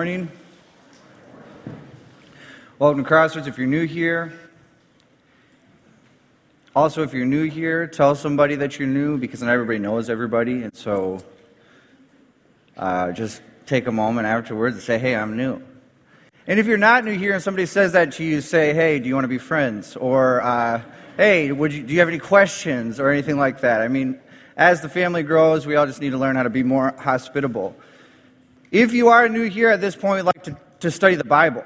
morning. Welcome to Crossroads if you're new here. Also, if you're new here, tell somebody that you're new because not everybody knows everybody. And so uh, just take a moment afterwards and say, hey, I'm new. And if you're not new here and somebody says that to you, say, hey, do you want to be friends? Or, uh, hey, you, do you have any questions or anything like that? I mean, as the family grows, we all just need to learn how to be more hospitable. If you are new here at this point, we'd like to, to study the Bible.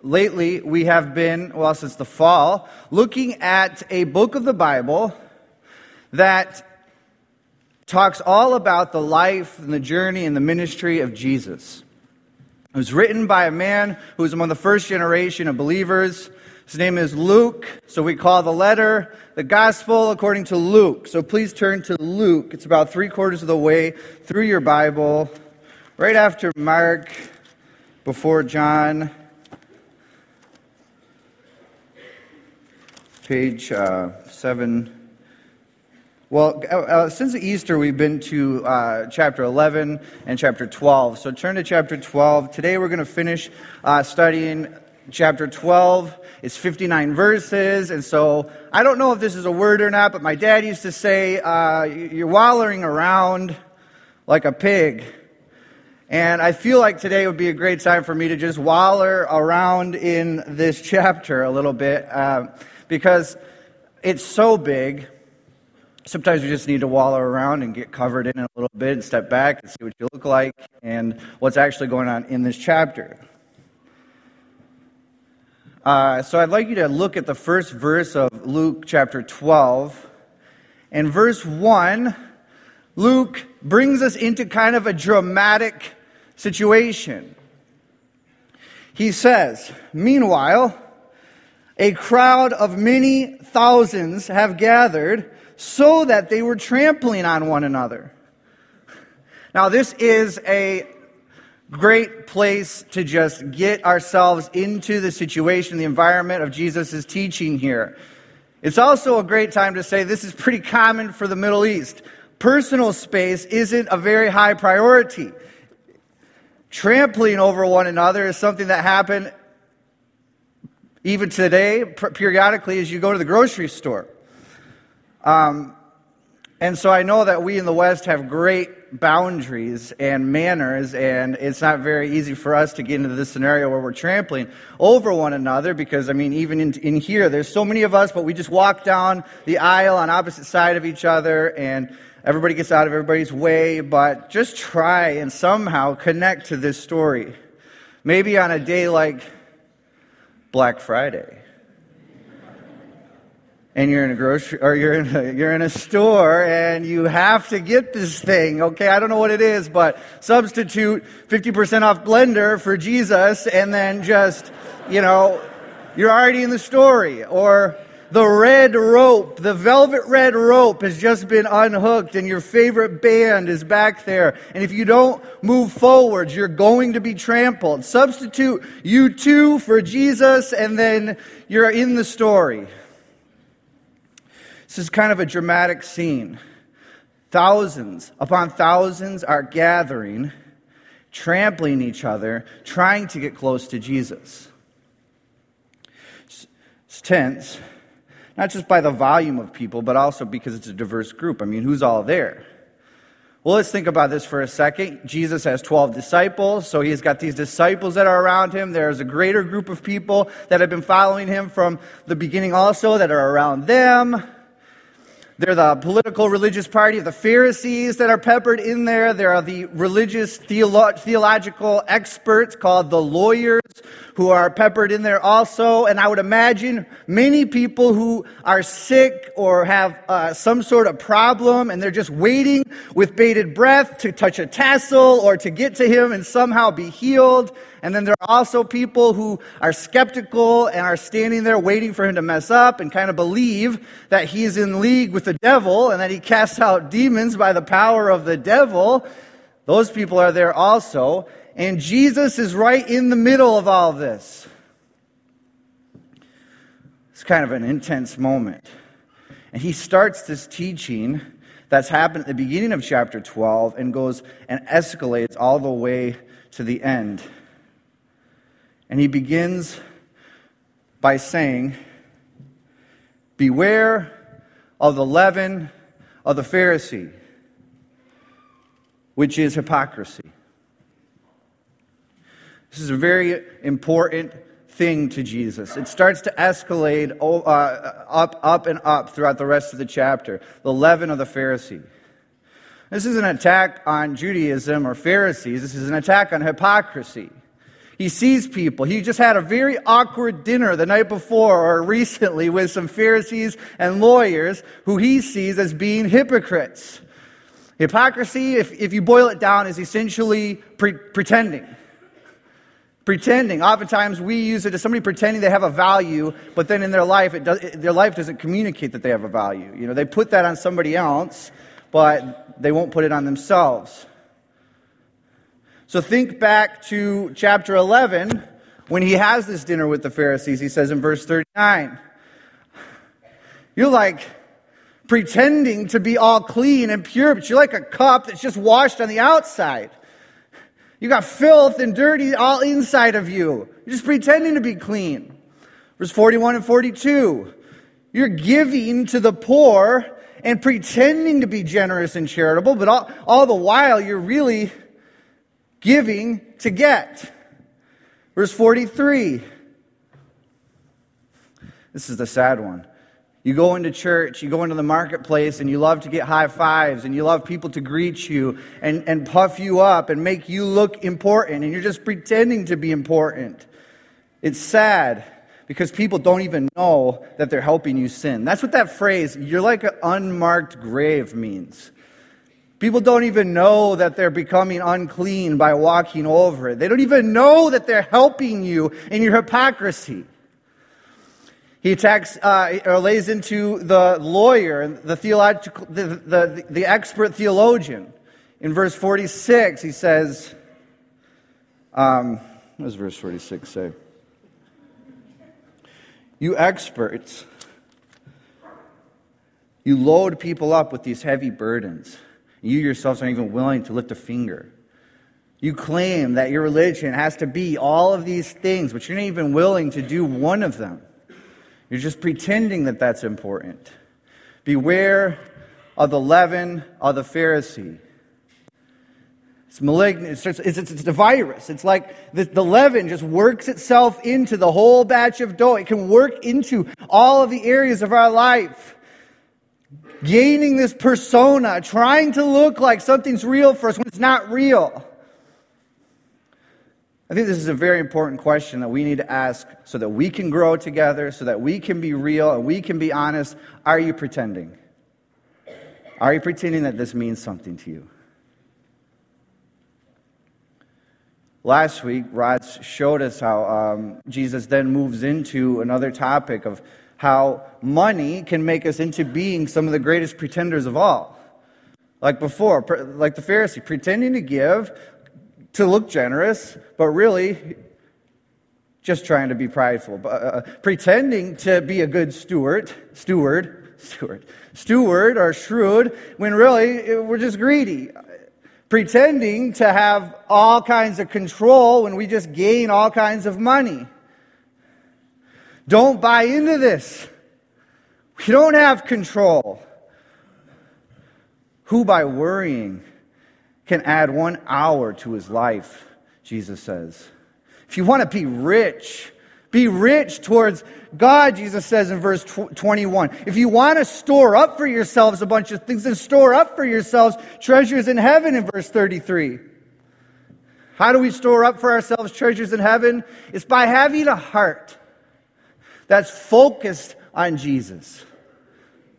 Lately, we have been, well, since the fall, looking at a book of the Bible that talks all about the life and the journey and the ministry of Jesus. It was written by a man who was among the first generation of believers. His name is Luke, so we call the letter the Gospel according to Luke. So please turn to Luke. It's about three quarters of the way through your Bible, right after Mark, before John. Page uh, 7 well, uh, uh, since Easter, we've been to uh, chapter 11 and chapter 12. So turn to chapter 12. Today, we're going to finish uh, studying chapter 12. It's 59 verses. And so I don't know if this is a word or not, but my dad used to say, uh, You're wallowing around like a pig. And I feel like today would be a great time for me to just waller around in this chapter a little bit uh, because it's so big sometimes we just need to wallow around and get covered in it a little bit and step back and see what you look like and what's actually going on in this chapter. Uh, so I'd like you to look at the first verse of Luke chapter 12. And verse 1, Luke brings us into kind of a dramatic situation. He says, Meanwhile, a crowd of many thousands have gathered so that they were trampling on one another. Now, this is a great place to just get ourselves into the situation, the environment of Jesus' teaching here. It's also a great time to say this is pretty common for the Middle East. Personal space isn't a very high priority. Trampling over one another is something that happened even today, periodically, as you go to the grocery store. Um, and so I know that we in the West have great boundaries and manners, and it's not very easy for us to get into this scenario where we're trampling over one another because, I mean, even in, in here, there's so many of us, but we just walk down the aisle on opposite side of each other, and everybody gets out of everybody's way. But just try and somehow connect to this story. Maybe on a day like Black Friday and you're in a grocery or you're in a, you're in a store and you have to get this thing. Okay, I don't know what it is, but substitute 50% off blender for Jesus and then just, you know, you're already in the story. Or the red rope, the velvet red rope has just been unhooked and your favorite band is back there. And if you don't move forwards, you're going to be trampled. Substitute U2 for Jesus and then you're in the story. This is kind of a dramatic scene. Thousands upon thousands are gathering, trampling each other, trying to get close to Jesus. It's tense, not just by the volume of people, but also because it's a diverse group. I mean, who's all there? Well, let's think about this for a second. Jesus has 12 disciples, so he's got these disciples that are around him. There's a greater group of people that have been following him from the beginning also that are around them. They're the political religious party of the Pharisees that are peppered in there. There are the religious theolo- theological experts called the lawyers who are peppered in there also. And I would imagine many people who are sick or have uh, some sort of problem and they're just waiting with bated breath to touch a tassel or to get to him and somehow be healed. And then there are also people who are skeptical and are standing there waiting for him to mess up and kind of believe that he's in league with the devil and that he casts out demons by the power of the devil. Those people are there also. And Jesus is right in the middle of all this. It's kind of an intense moment. And he starts this teaching that's happened at the beginning of chapter 12 and goes and escalates all the way to the end And he begins by saying, Beware of the leaven of the Pharisee, which is hypocrisy. This is a very important thing to Jesus. It starts to escalate uh, up, up, and up throughout the rest of the chapter. The leaven of the Pharisee. This is an attack on Judaism or Pharisees. This is an attack on hypocrisy. He sees people. He just had a very awkward dinner the night before or recently with some Pharisees and lawyers who he sees as being hypocrites. Hypocrisy, if, if you boil it down, is essentially pre- pretending. Pretending. Oftentimes we use it as somebody pretending they have a value, but then in their life, it does, their life doesn't communicate that they have a value. You know, they put that on somebody else, but they won't put it on themselves. So think back to chapter 11 when he has this dinner with the Pharisees. He says in verse 39, You're like pretending to be all clean and pure, but you're like a cup that's just washed on the outside. You got filth and dirty all inside of you. You're just pretending to be clean. Verse 41 and 42. You're giving to the poor and pretending to be generous and charitable, but all, all the while you're really giving to get. Verse 43. This is the sad one. You go into church, you go into the marketplace, and you love to get high fives, and you love people to greet you and, and puff you up and make you look important, and you're just pretending to be important. It's sad because people don't even know that they're helping you sin. That's what that phrase, you're like an unmarked grave, means. People don't even know that they're becoming unclean by walking over it. They don't even know that they're helping you in your hypocrisy. He attacks uh, or lays into the lawyer, the theological, the, the, the expert theologian. In verse 46, he says, um, what does verse 46 say? You experts, you load people up with these heavy burdens. You yourselves aren't even willing to lift a finger. You claim that your religion has to be all of these things, but you're not even willing to do one of them. You're just pretending that that's important. Beware of the leaven of the Pharisee. It's malignant. It's, it's, it's, a virus. It's like the, the leaven just works itself into the whole batch of dough. It can work into all of the areas of our life. Gaining this persona, trying to look like something's real for us when it's not real. I think this is a very important question that we need to ask so that we can grow together, so that we can be real and we can be honest. Are you pretending? Are you pretending that this means something to you? Last week, Rod showed us how um, Jesus then moves into another topic of how money can make us into being some of the greatest pretenders of all. Like before, like the Pharisee, pretending to give to look generous, but really just trying to be prideful, uh, uh, pretending to be a good steward, steward, steward, steward or shrewd, when really we're just greedy. Pretending to have all kinds of control when we just gain all kinds of money. Don't buy into this. We don't have control. Who by worrying can add one hour to his life, Jesus says. If you want to be rich, be rich towards God, Jesus says in verse 21. If you want to store up for yourselves a bunch of things, then store up for yourselves treasures in heaven in verse 33. How do we store up for ourselves treasures in heaven? It's by having a heart that's focused on Jesus.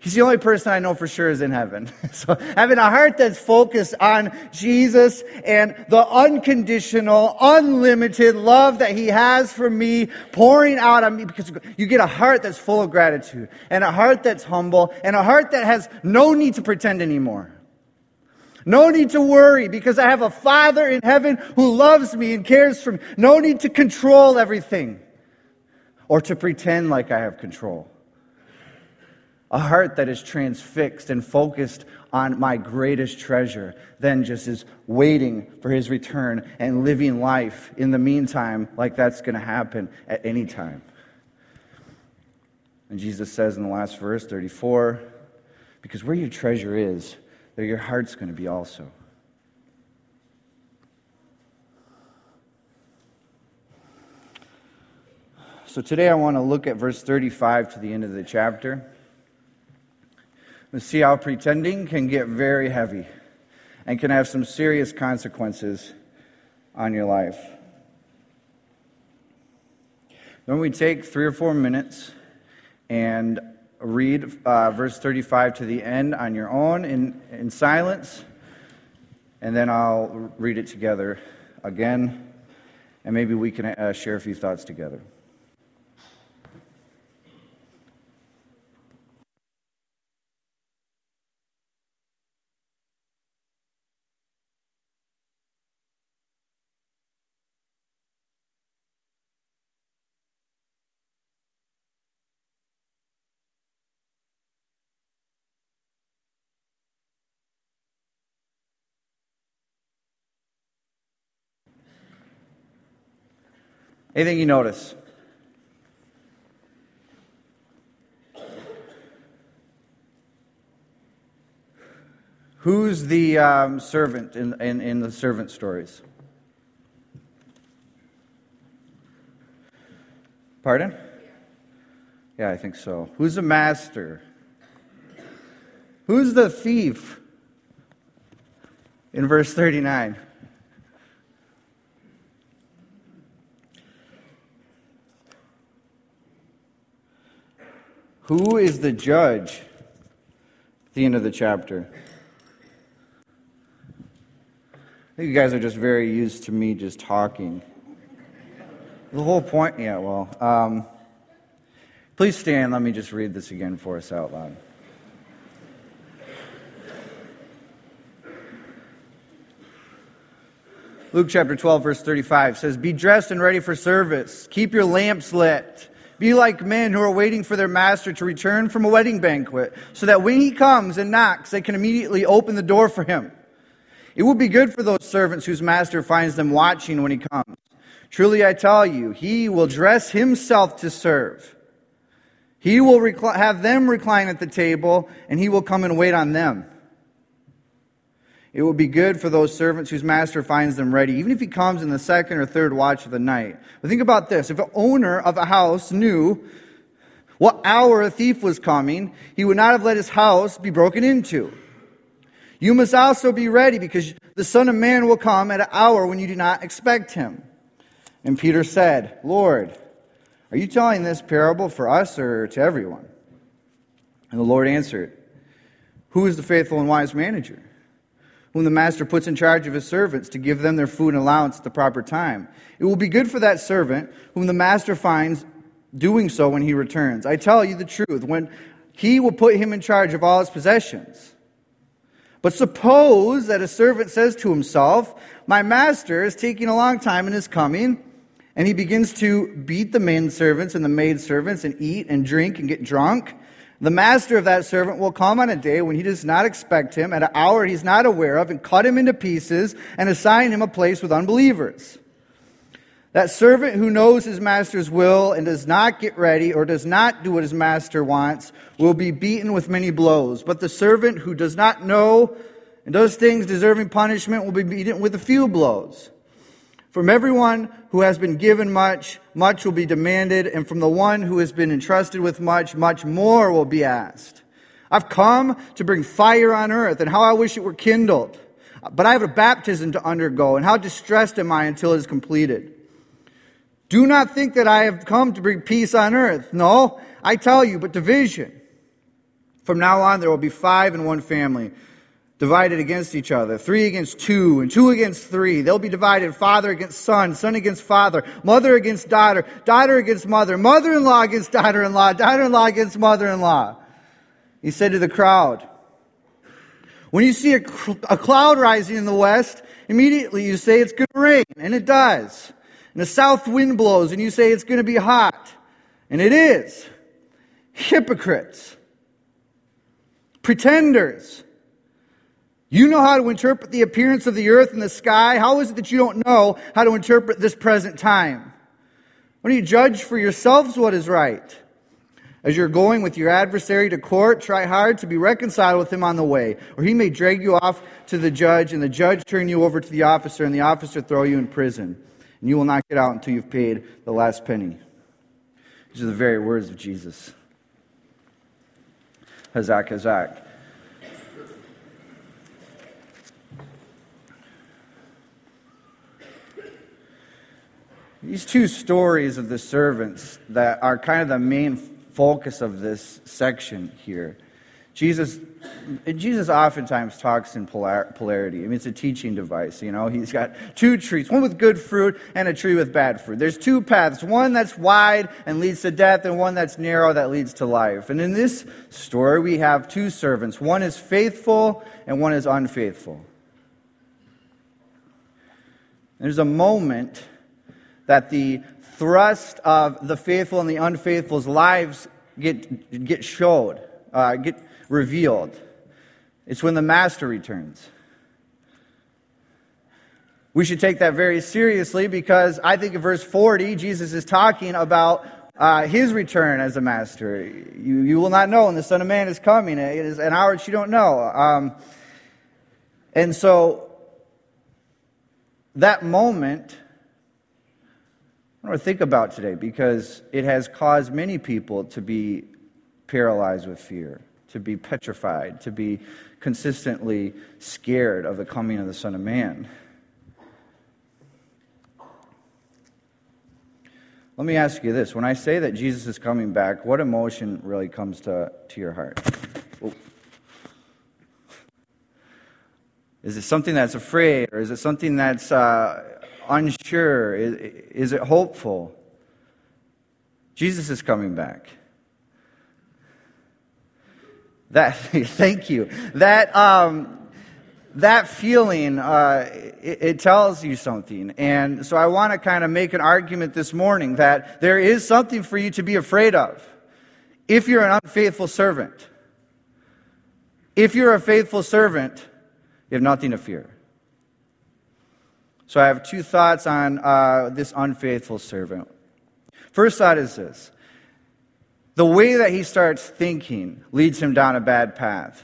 He's the only person I know for sure is in heaven. So having a heart that's focused on Jesus and the unconditional, unlimited love that he has for me pouring out on me because you get a heart that's full of gratitude and a heart that's humble and a heart that has no need to pretend anymore. No need to worry because I have a father in heaven who loves me and cares for me. No need to control everything or to pretend like I have control A heart that is transfixed and focused on my greatest treasure, then just is waiting for his return and living life in the meantime like that's going to happen at any time. And Jesus says in the last verse, 34, because where your treasure is, there your heart's going to be also. So today I want to look at verse 35 to the end of the chapter. And see how pretending can get very heavy and can have some serious consequences on your life. Then we take three or four minutes and read uh, verse 35 to the end on your own in, in silence, and then I'll read it together again, and maybe we can uh, share a few thoughts together. Anything you notice? Who's the um, servant in, in, in the servant stories? Pardon? Yeah, I think so. Who's the master? Who's the thief in verse 39? Who is the judge? At the end of the chapter. I think you guys are just very used to me just talking. The whole point, yeah, well, um, please stand. Let me just read this again for us out loud. Luke chapter 12, verse 35 says, Be dressed and ready for service. Keep your lamps lit be like men who are waiting for their master to return from a wedding banquet, so that when he comes and knocks, they can immediately open the door for him. It would be good for those servants whose master finds them watching when he comes. Truly I tell you, he will dress himself to serve. He will have them recline at the table, and he will come and wait on them. It will be good for those servants whose master finds them ready, even if he comes in the second or third watch of the night. But think about this. If an owner of a house knew what hour a thief was coming, he would not have let his house be broken into. You must also be ready because the Son of Man will come at an hour when you do not expect him. And Peter said, Lord, are you telling this parable for us or to everyone? And the Lord answered, Who is the faithful and wise manager? Whom the master puts in charge of his servants to give them their food and allowance at the proper time. It will be good for that servant whom the master finds doing so when he returns. I tell you the truth, when he will put him in charge of all his possessions. But suppose that a servant says to himself, My master is taking a long time in his coming, and he begins to beat the men servants and the maid servants and eat and drink and get drunk. The master of that servant will come on a day when he does not expect him, at an hour he's not aware of, and cut him into pieces and assign him a place with unbelievers. That servant who knows his master's will and does not get ready or does not do what his master wants will be beaten with many blows. But the servant who does not know and does things deserving punishment will be beaten with a few blows. From everyone who has been given much, much will be demanded, and from the one who has been entrusted with much, much more will be asked. I've come to bring fire on earth, and how I wish it were kindled. But I have a baptism to undergo, and how distressed am I until it is completed. Do not think that I have come to bring peace on earth. No, I tell you, but division. From now on, there will be five in one family divided against each other. Three against two, and two against three. They'll be divided father against son, son against father, mother against daughter, daughter against mother, mother in law against daughter in law, daughter in law against mother in law. He said to the crowd, When you see a, a cloud rising in the west, immediately you say it's going to rain, and it does. And the south wind blows, and you say it's going to be hot, and it is. Hypocrites. Pretenders. You know how to interpret the appearance of the earth and the sky. How is it that you don't know how to interpret this present time? Why don't you judge for yourselves what is right? As you're going with your adversary to court, try hard to be reconciled with him on the way, or he may drag you off to the judge, and the judge turn you over to the officer, and the officer throw you in prison. And you will not get out until you've paid the last penny. These are the very words of Jesus. Hazak, Hazak. These two stories of the servants that are kind of the main focus of this section here. Jesus, Jesus oftentimes talks in polarity. I mean, it's a teaching device. You know, he's got two trees, one with good fruit and a tree with bad fruit. There's two paths, one that's wide and leads to death, and one that's narrow that leads to life. And in this story, we have two servants. One is faithful and one is unfaithful. There's a moment that the thrust of the faithful and the unfaithful's lives get, get showed, uh, get revealed. It's when the master returns. We should take that very seriously because I think in verse 40, Jesus is talking about uh, his return as a master. You, you will not know when the Son of Man is coming. It is an hour that you don't know. Um, and so, that moment want to think about today because it has caused many people to be paralyzed with fear, to be petrified, to be consistently scared of the coming of the Son of Man. Let me ask you this. When I say that Jesus is coming back, what emotion really comes to, to your heart? Is it something that's afraid, or is it something that's uh, unsure? Is, it hopeful? Jesus is coming back. That, thank you. That, um, that feeling, uh, it, it, tells you something. And so I want to kind of make an argument this morning that there is something for you to be afraid of if you're an unfaithful servant. If you're a faithful servant, you have nothing to fear. So I have two thoughts on uh, this unfaithful servant. First thought is this the way that he starts thinking leads him down a bad path.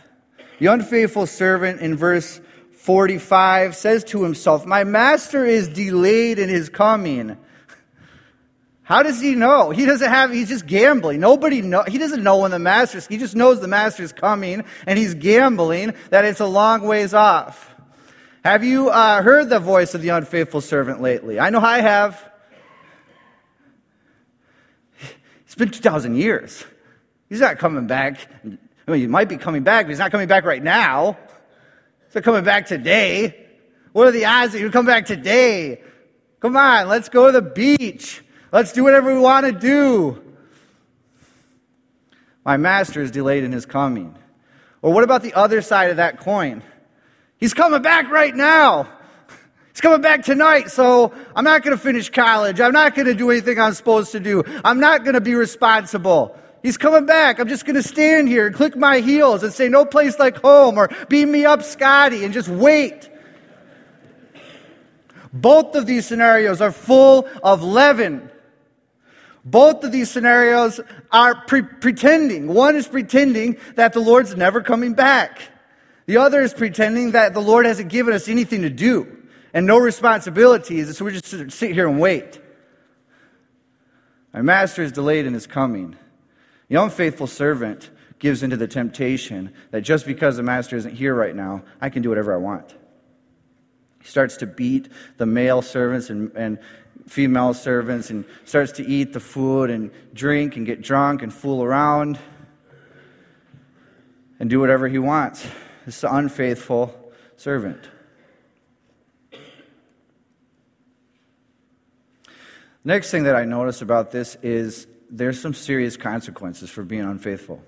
The unfaithful servant in verse 45 says to himself, My master is delayed in his coming. How does he know? He doesn't have, he's just gambling. Nobody he doesn't know when the master's, he just knows the master's coming and he's gambling that it's a long ways off. Have you uh, heard the voice of the unfaithful servant lately? I know I have. It's been 2,000 years. He's not coming back. I mean, he might be coming back, but he's not coming back right now. He's not coming back today. What are the odds that he'll come back today? Come on, let's go to the beach. Let's do whatever we want to do. My master is delayed in his coming. Or what about the other side of that coin? He's coming back right now. He's coming back tonight, so I'm not going to finish college. I'm not going to do anything I'm supposed to do. I'm not going to be responsible. He's coming back. I'm just going to stand here and click my heels and say, no place like home, or beam me up, Scotty, and just wait. Both of these scenarios are full of leaven. Both of these scenarios are pre- pretending. One is pretending that the Lord's never coming back. The other is pretending that the Lord hasn't given us anything to do and no responsibilities, so we just sit here and wait. My master is delayed in his coming. The unfaithful servant gives into the temptation that just because the master isn't here right now, I can do whatever I want. He starts to beat the male servants and, and female servants and starts to eat the food and drink and get drunk and fool around and do whatever he wants this unfaithful servant. Next thing that I notice about this is there's some serious consequences for being unfaithful.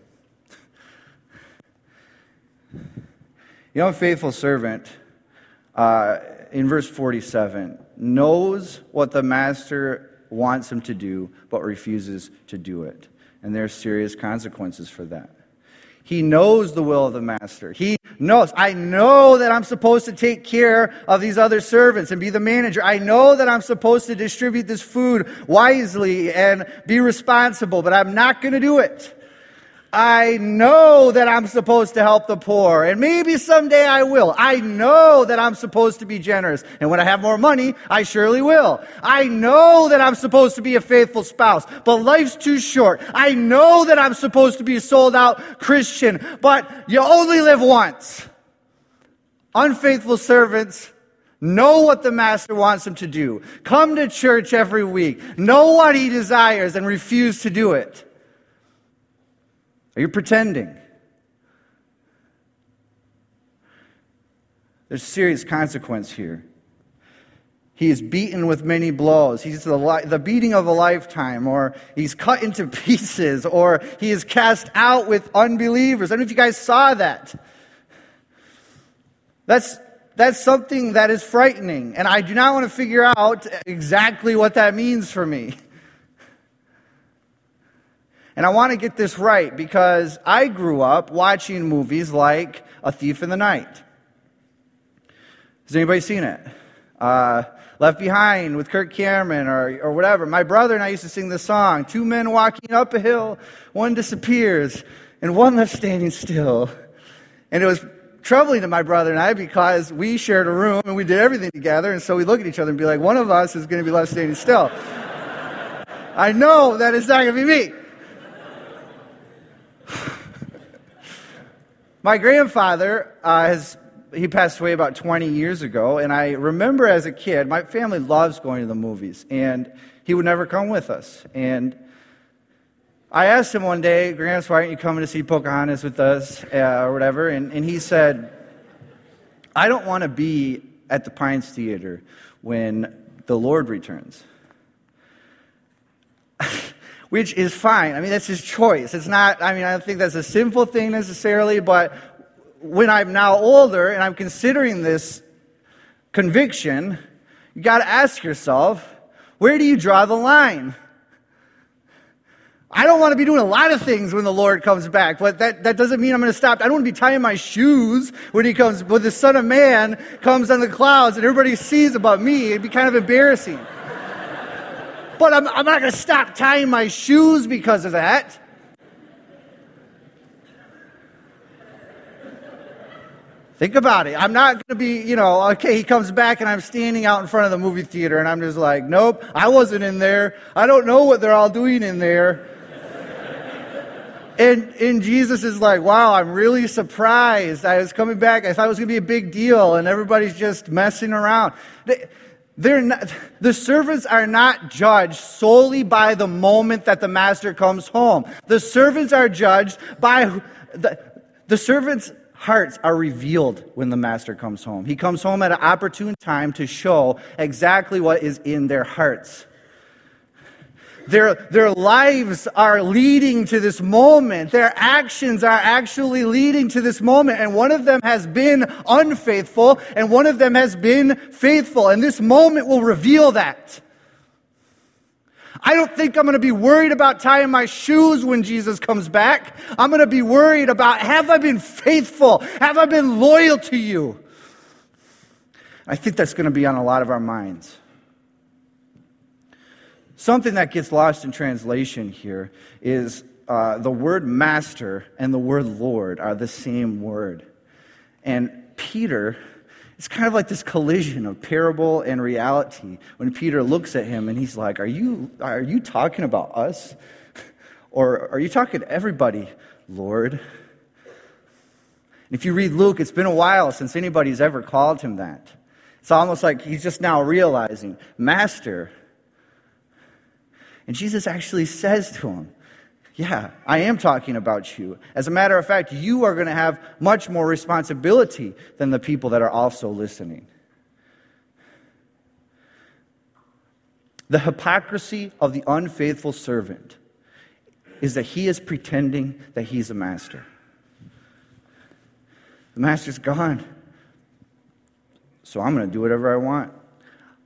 The unfaithful servant, uh, in verse 47, knows what the master wants him to do, but refuses to do it. And there are serious consequences for that. He knows the will of the master. He knows. I know that I'm supposed to take care of these other servants and be the manager. I know that I'm supposed to distribute this food wisely and be responsible, but I'm not going to do it. I know that I'm supposed to help the poor, and maybe someday I will. I know that I'm supposed to be generous, and when I have more money, I surely will. I know that I'm supposed to be a faithful spouse, but life's too short. I know that I'm supposed to be a sold out Christian, but you only live once. Unfaithful servants know what the master wants them to do, come to church every week, know what he desires, and refuse to do it. Are you pretending? There's serious consequence here. He is beaten with many blows. He's the, li- the beating of a lifetime, or he's cut into pieces, or he is cast out with unbelievers. I don't know if you guys saw that. That's, that's something that is frightening, and I do not want to figure out exactly what that means for me. And I want to get this right because I grew up watching movies like A Thief in the Night. Has anybody seen it? Uh, Left Behind with Kirk Cameron or, or whatever. My brother and I used to sing this song Two men walking up a hill, one disappears, and one left standing still. And it was troubling to my brother and I because we shared a room and we did everything together, and so we look at each other and be like, one of us is going to be left standing still. I know that it's not going to be me. My grandfather uh, has he passed away about 20 years ago, and I remember as a kid, my family loves going to the movies, and he would never come with us. And I asked him one day, Gramps, why aren't you coming to see Pocahontas with us, uh, or whatever? And, and he said, I don't want to be at the Pines Theater when the Lord returns which is fine. I mean, that's his choice. It's not, I mean, I don't think that's a sinful thing necessarily, but when I'm now older and I'm considering this conviction, you got to ask yourself, where do you draw the line? I don't want to be doing a lot of things when the Lord comes back, but that, that doesn't mean I'm going to stop. I don't want to be tying my shoes when he comes, when the Son of Man comes on the clouds and everybody sees about me. It'd be kind of embarrassing. But I'm, I'm not going to stop tying my shoes because of that. Think about it. I'm not going to be, you know, okay, he comes back and I'm standing out in front of the movie theater and I'm just like, nope, I wasn't in there. I don't know what they're all doing in there. and, and Jesus is like, wow, I'm really surprised. I was coming back. I thought it was going to be a big deal and everybody's just messing around. Not, the servants are not judged solely by the moment that the master comes home. The servants are judged by the, the servants' hearts are revealed when the master comes home. He comes home at an opportune time to show exactly what is in their hearts. Their, their lives are leading to this moment. Their actions are actually leading to this moment. And one of them has been unfaithful and one of them has been faithful. And this moment will reveal that. I don't think I'm going to be worried about tying my shoes when Jesus comes back. I'm going to be worried about have I been faithful? Have I been loyal to you? I think that's going to be on a lot of our minds. Something that gets lost in translation here is uh, the word master and the word Lord are the same word. And Peter, it's kind of like this collision of parable and reality when Peter looks at him and he's like, Are you, are you talking about us? Or are you talking to everybody, Lord? If you read Luke, it's been a while since anybody's ever called him that. It's almost like he's just now realizing, Master, and Jesus actually says to him, Yeah, I am talking about you. As a matter of fact, you are going to have much more responsibility than the people that are also listening. The hypocrisy of the unfaithful servant is that he is pretending that he's a master. The master's gone. So I'm going to do whatever I want.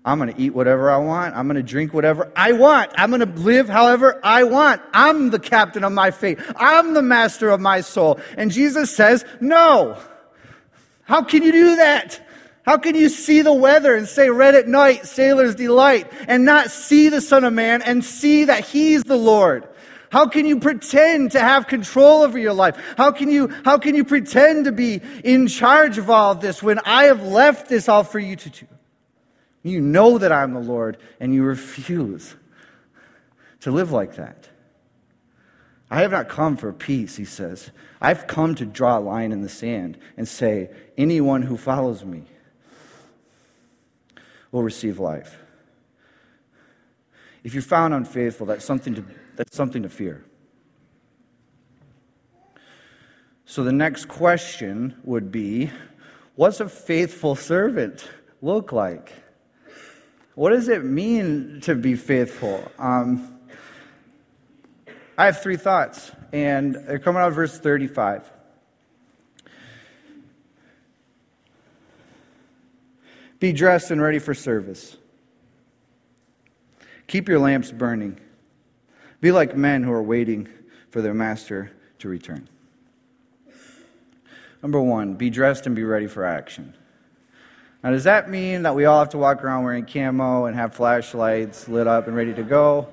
I'm going to eat whatever I want. I'm going to drink whatever I want. I'm going to live however I want. I'm the captain of my fate. I'm the master of my soul. And Jesus says, no. How can you do that? How can you see the weather and say red at night, sailor's delight, and not see the Son of Man and see that He's the Lord? How can you pretend to have control over your life? How can you, how can you pretend to be in charge of all this when I have left this all for you to do? You know that I'm the Lord, and you refuse to live like that. I have not come for peace, he says. I've come to draw a line in the sand and say, anyone who follows me will receive life. If you're found unfaithful, that's something to, that's something to fear. So the next question would be what's a faithful servant look like? What does it mean to be faithful? Um, I have three thoughts, and they're coming out of verse 35. Be dressed and ready for service. Keep your lamps burning. Be like men who are waiting for their master to return. Number one, be dressed and be ready for action. Now, does that mean that we all have to walk around wearing camo and have flashlights lit up and ready to go?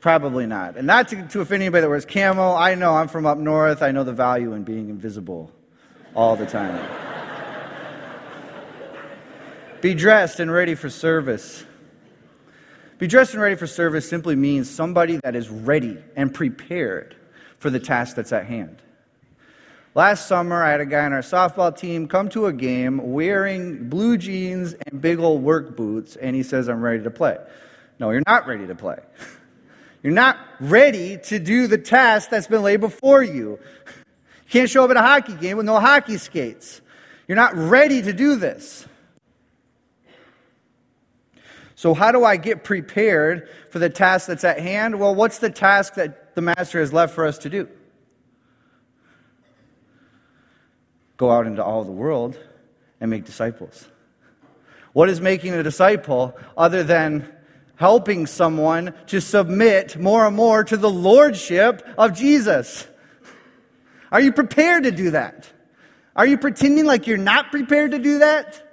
Probably not. And not to, to offend anybody that wears camo. I know I'm from up north. I know the value in being invisible all the time. Be dressed and ready for service. Be dressed and ready for service simply means somebody that is ready and prepared for the task that's at hand. Last summer, I had a guy on our softball team come to a game wearing blue jeans and big old work boots, and he says, I'm ready to play. No, you're not ready to play. You're not ready to do the task that's been laid before you. You can't show up at a hockey game with no hockey skates. You're not ready to do this. So, how do I get prepared for the task that's at hand? Well, what's the task that the Master has left for us to do? Go out into all the world and make disciples. What is making a disciple other than helping someone to submit more and more to the lordship of Jesus? Are you prepared to do that? Are you pretending like you're not prepared to do that?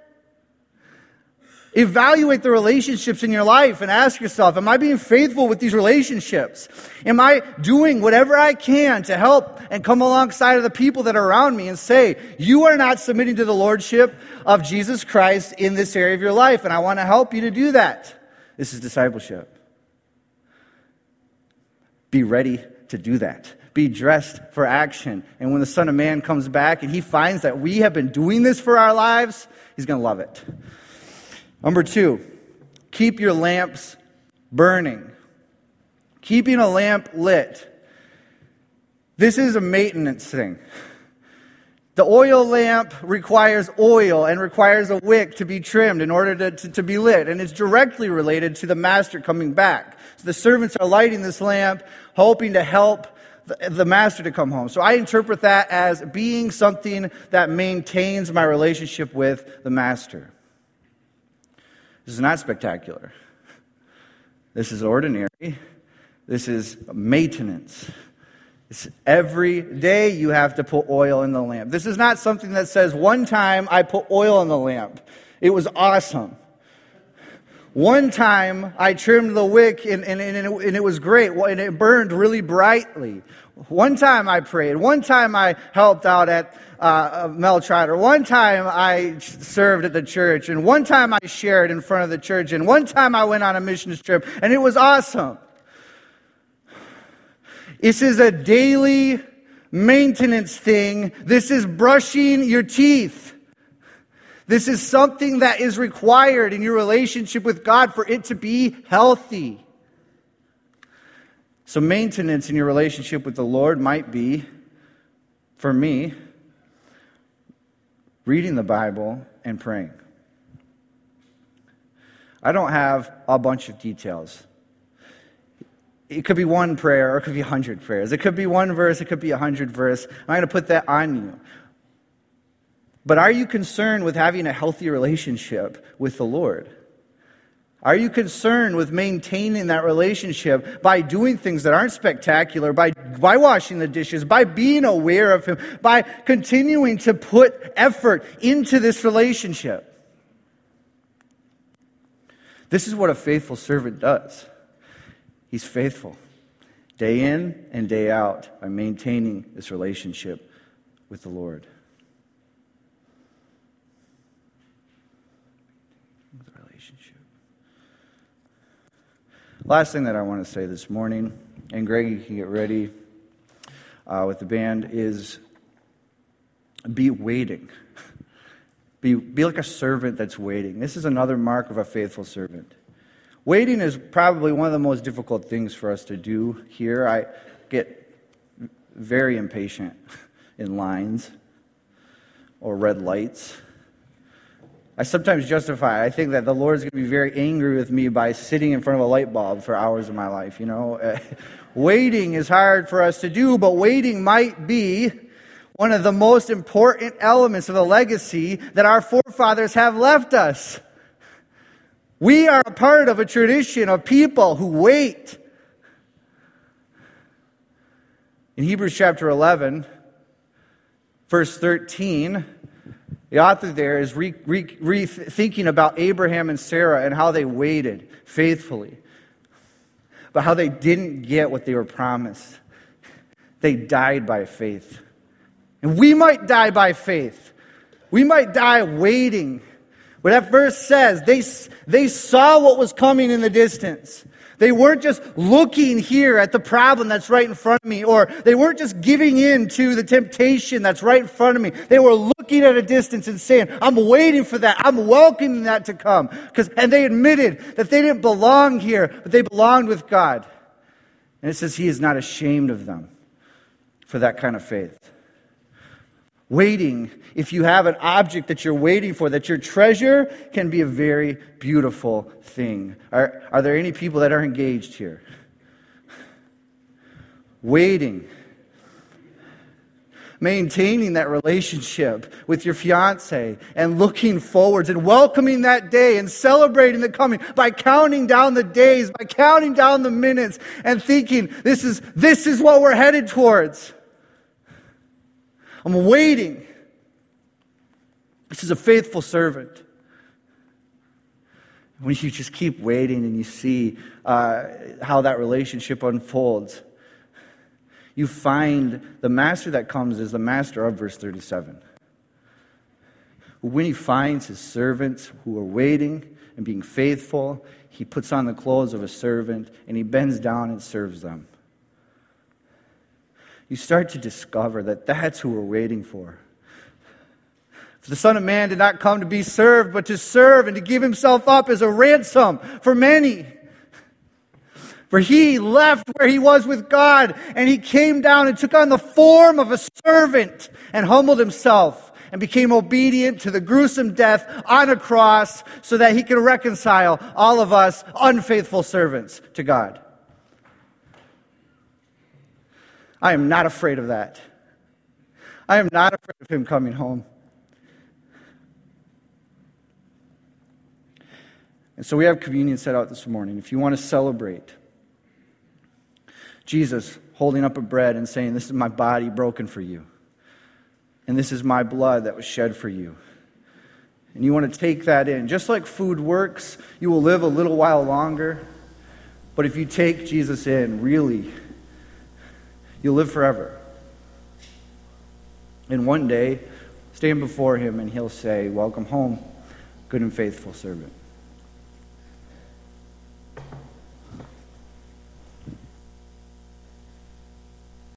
Evaluate the relationships in your life and ask yourself, am I being faithful with these relationships? Am I doing whatever I can to help and come alongside of the people that are around me and say, you are not submitting to the lordship of Jesus Christ in this area of your life, and I want to help you to do that. This is discipleship. Be ready to do that. Be dressed for action. And when the Son of Man comes back and he finds that we have been doing this for our lives, he's going to love it. Number two, keep your lamps burning. Keeping a lamp lit. This is a maintenance thing. The oil lamp requires oil and requires a wick to be trimmed in order to, to, to, be lit. And it's directly related to the master coming back. So the servants are lighting this lamp, hoping to help the, the master to come home. So I interpret that as being something that maintains my relationship with the master. This is not spectacular. This is ordinary. This is maintenance. It's every day you have to put oil in the lamp. This is not something that says, one time I put oil in the lamp. It was awesome. One time I trimmed the wick and, and, and, it, and it was great and it burned really brightly. One time I prayed. One time I helped out at uh, Mel Trotter. One time I served at the church, and one time I shared in front of the church, and one time I went on a missions trip, and it was awesome. This is a daily maintenance thing. This is brushing your teeth. This is something that is required in your relationship with God for it to be healthy. So, maintenance in your relationship with the Lord might be, for me, reading the Bible, and praying. I don't have a bunch of details. It could be one prayer or it could be a hundred prayers. It could be one verse, it could be a hundred verse. I'm going to put that on you. But are you concerned with having a healthy relationship with the Lord? Are you concerned with maintaining that relationship by doing things that aren't spectacular, by, by washing the dishes, by being aware of Him, by continuing to put effort into this relationship? This is what a faithful servant does. He's faithful day in and day out by maintaining this relationship with the Lord. Last thing that I want to say this morning, and Greg, you can get ready uh, with the band, is be waiting. Be, be like a servant that's waiting. This is another mark of a faithful servant. Waiting is probably one of the most difficult things for us to do here. I get very impatient in lines or red lights. I sometimes justify. I think that the Lord's going to be very angry with me by sitting in front of a light bulb for hours of my life. You know, eh, waiting is hard for us to do, but waiting might be one of the most important elements of the legacy that our forefathers have left us. We are a part of a tradition of people who wait. In Hebrews chapter 11, verse 13, the author there is re, re, re, about Abraham and Sarah and how they waited faithfully, but how they didn't get what they were promised. They died by faith. And we might die by faith. We might die waiting. But that verse says they, they saw what was coming in the distance. They weren't just looking here at the problem that's right in front of me, or they weren't just giving in to the temptation that's right in front of me. They were looking at a distance and saying, I'm waiting for that. I'm welcoming that to come. Because, and they admitted that they didn't belong here, but they belonged with God. And it says he is not ashamed of them for that kind of faith. Waiting, if you have an object that you're waiting for, that your treasure can be a very beautiful thing. Are, are there any people that are engaged here? Waiting. Maintaining that relationship with your fiance and looking forwards and welcoming that day and celebrating the coming by counting down the days, by counting down the minutes and thinking, this is, this is what we're headed towards. I'm waiting. This is a faithful servant. When you just keep waiting and you see uh, how that relationship unfolds, you find the master that comes is the master of verse 37. When he finds his servants who are waiting and being faithful, he puts on the clothes of a servant and he bends down and serves them you start to discover that that's who we're waiting for. For the Son of Man did not come to be served, but to serve and to give himself up as a ransom for many. For he left where he was with God, and he came down and took on the form of a servant and humbled himself and became obedient to the gruesome death on a cross so that he could reconcile all of us unfaithful servants to God. I am not afraid of that. I am not afraid of him coming home. And so we have communion set out this morning. If you want to celebrate Jesus holding up a bread and saying, This is my body broken for you, and this is my blood that was shed for you. And you want to take that in. Just like food works, you will live a little while longer. But if you take Jesus in, really, You'll live forever. And one day, stand before him and he'll say, Welcome home, good and faithful servant.